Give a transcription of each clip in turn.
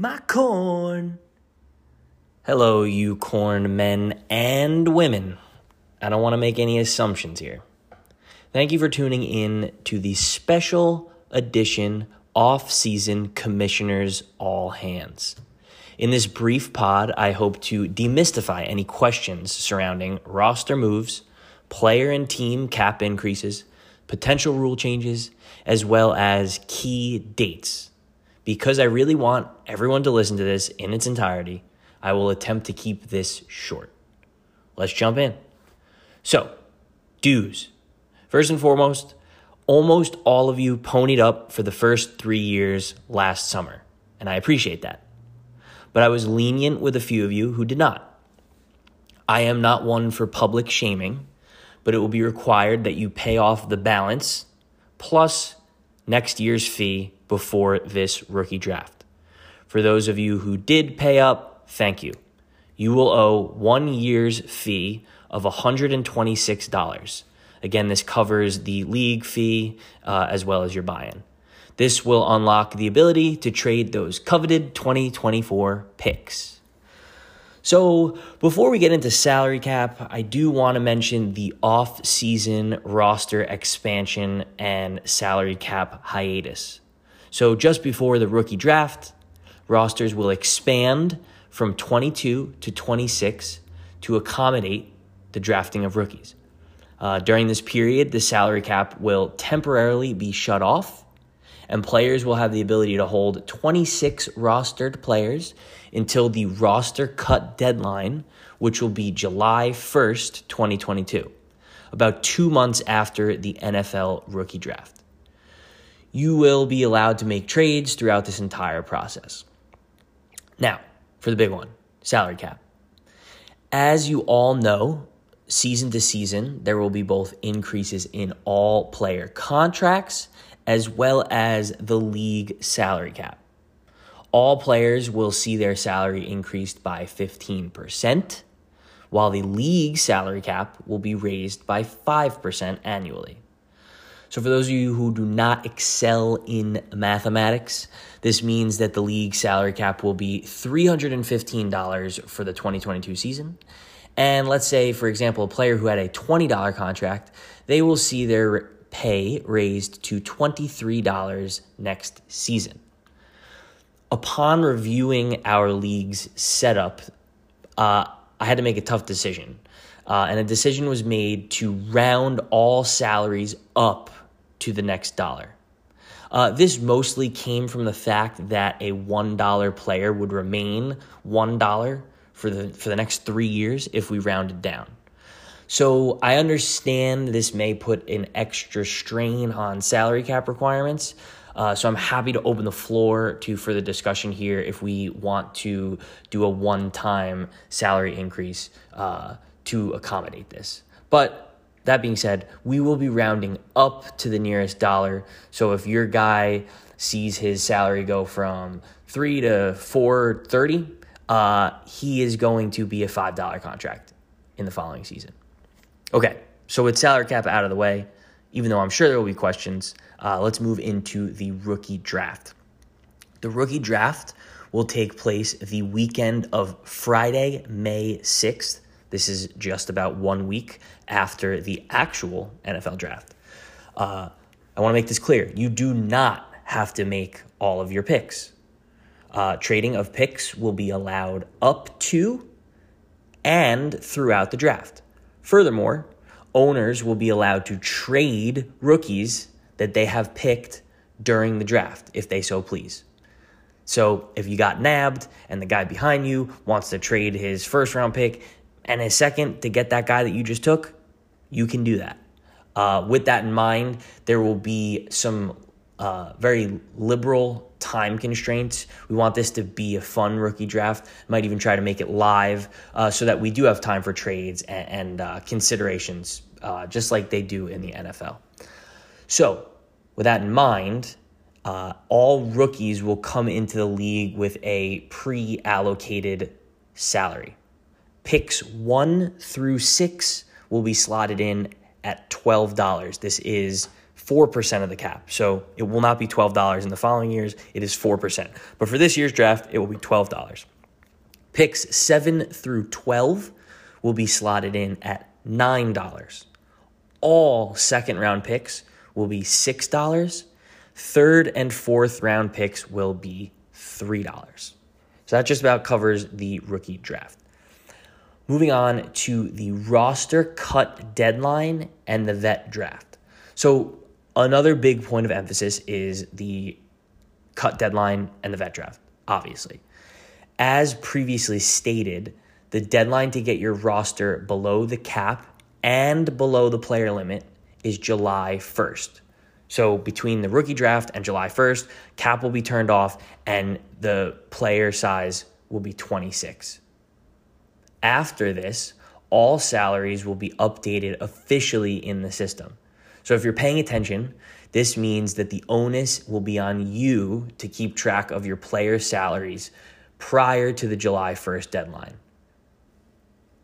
my corn. Hello, you corn men and women. I don't want to make any assumptions here. Thank you for tuning in to the special edition off season Commissioners All Hands. In this brief pod, I hope to demystify any questions surrounding roster moves, player and team cap increases, potential rule changes, as well as key dates. Because I really want everyone to listen to this in its entirety, I will attempt to keep this short. Let's jump in. So, dues. First and foremost, almost all of you ponied up for the first three years last summer, and I appreciate that. But I was lenient with a few of you who did not. I am not one for public shaming, but it will be required that you pay off the balance plus next year's fee before this rookie draft. For those of you who did pay up, thank you. You will owe one year's fee of $126. Again, this covers the league fee uh, as well as your buy in. This will unlock the ability to trade those coveted 2024 picks. So, before we get into salary cap, I do want to mention the off season roster expansion and salary cap hiatus. So, just before the rookie draft, rosters will expand from 22 to 26 to accommodate the drafting of rookies. Uh, during this period, the salary cap will temporarily be shut off, and players will have the ability to hold 26 rostered players until the roster cut deadline, which will be July 1st, 2022, about two months after the NFL rookie draft. You will be allowed to make trades throughout this entire process. Now, for the big one salary cap. As you all know, season to season, there will be both increases in all player contracts as well as the league salary cap. All players will see their salary increased by 15%, while the league salary cap will be raised by 5% annually. So, for those of you who do not excel in mathematics, this means that the league salary cap will be $315 for the 2022 season. And let's say, for example, a player who had a $20 contract, they will see their pay raised to $23 next season. Upon reviewing our league's setup, uh, I had to make a tough decision. Uh, and a decision was made to round all salaries up to the next dollar. Uh, this mostly came from the fact that a $1 player would remain $1 for the, for the next three years if we rounded down. So I understand this may put an extra strain on salary cap requirements. Uh, so I'm happy to open the floor to further discussion here if we want to do a one-time salary increase uh, to accommodate this. But that being said, we will be rounding up to the nearest dollar. So if your guy sees his salary go from three to four thirty, uh, he is going to be a five dollar contract in the following season. Okay, so with salary cap out of the way, even though I'm sure there will be questions, uh, let's move into the rookie draft. The rookie draft will take place the weekend of Friday, May 6th this is just about one week after the actual NFL draft. Uh, I want to make this clear. You do not have to make all of your picks. Uh, trading of picks will be allowed up to and throughout the draft. Furthermore, owners will be allowed to trade rookies that they have picked during the draft if they so please. So if you got nabbed and the guy behind you wants to trade his first round pick and a second to get that guy that you just took, you can do that. Uh, with that in mind, there will be some uh, very liberal time constraints. We want this to be a fun rookie draft. Might even try to make it live uh, so that we do have time for trades and, and uh, considerations, uh, just like they do in the NFL. So, with that in mind, uh, all rookies will come into the league with a pre allocated salary. Picks one through six will be slotted in at $12. This is 4% of the cap. So it will not be $12 in the following years. It is 4%. But for this year's draft, it will be $12. Picks 7 through 12 will be slotted in at $9. All second round picks will be $6. Third and fourth round picks will be $3. So that just about covers the rookie draft. Moving on to the roster cut deadline and the vet draft. So, another big point of emphasis is the cut deadline and the vet draft, obviously. As previously stated, the deadline to get your roster below the cap and below the player limit is July 1st. So between the rookie draft and July 1st, cap will be turned off and the player size will be 26. After this, all salaries will be updated officially in the system. So if you're paying attention, this means that the onus will be on you to keep track of your player salaries prior to the July 1st deadline.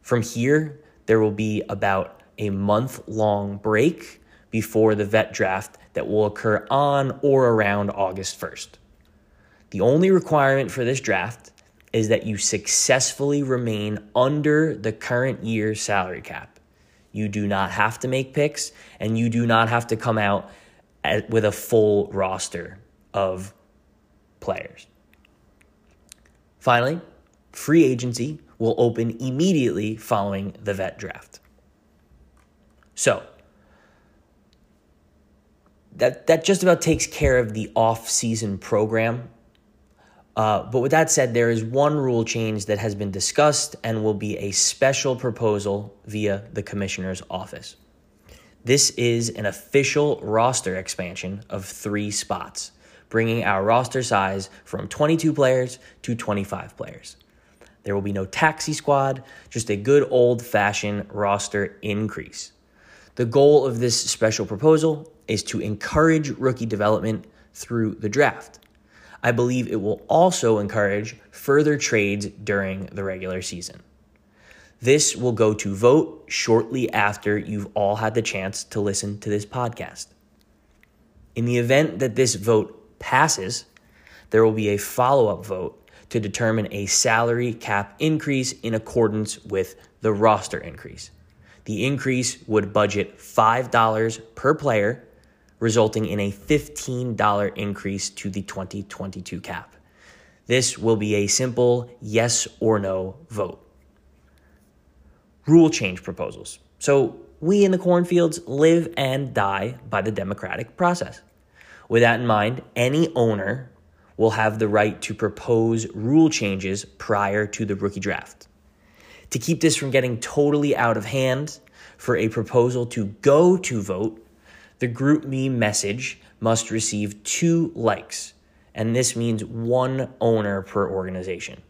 From here, there will be about a month long break before the vet draft that will occur on or around August 1st. The only requirement for this draft is that you successfully remain under the current year's salary cap. You do not have to make picks and you do not have to come out at, with a full roster of players. Finally, free agency will open immediately following the vet draft. So, that, that just about takes care of the off-season program. Uh, but with that said, there is one rule change that has been discussed and will be a special proposal via the commissioner's office. This is an official roster expansion of three spots, bringing our roster size from 22 players to 25 players. There will be no taxi squad, just a good old fashioned roster increase. The goal of this special proposal is to encourage rookie development through the draft. I believe it will also encourage further trades during the regular season. This will go to vote shortly after you've all had the chance to listen to this podcast. In the event that this vote passes, there will be a follow up vote to determine a salary cap increase in accordance with the roster increase. The increase would budget $5 per player, resulting in a $15 increase to the 2022 cap. This will be a simple yes or no vote. Rule change proposals. So, we in the cornfields live and die by the democratic process. With that in mind, any owner will have the right to propose rule changes prior to the rookie draft. To keep this from getting totally out of hand, for a proposal to go to vote, the GroupMe message must receive two likes, and this means one owner per organization.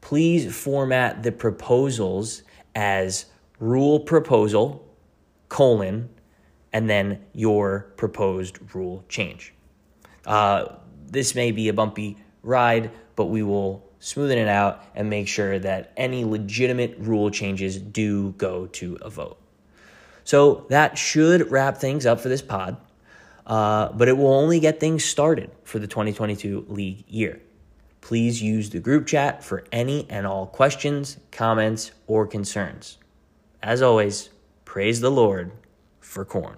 Please format the proposals as rule proposal, colon, and then your proposed rule change. Uh, this may be a bumpy ride, but we will smoothen it out and make sure that any legitimate rule changes do go to a vote. So that should wrap things up for this pod, uh, but it will only get things started for the 2022 league year. Please use the group chat for any and all questions, comments, or concerns. As always, praise the Lord for corn.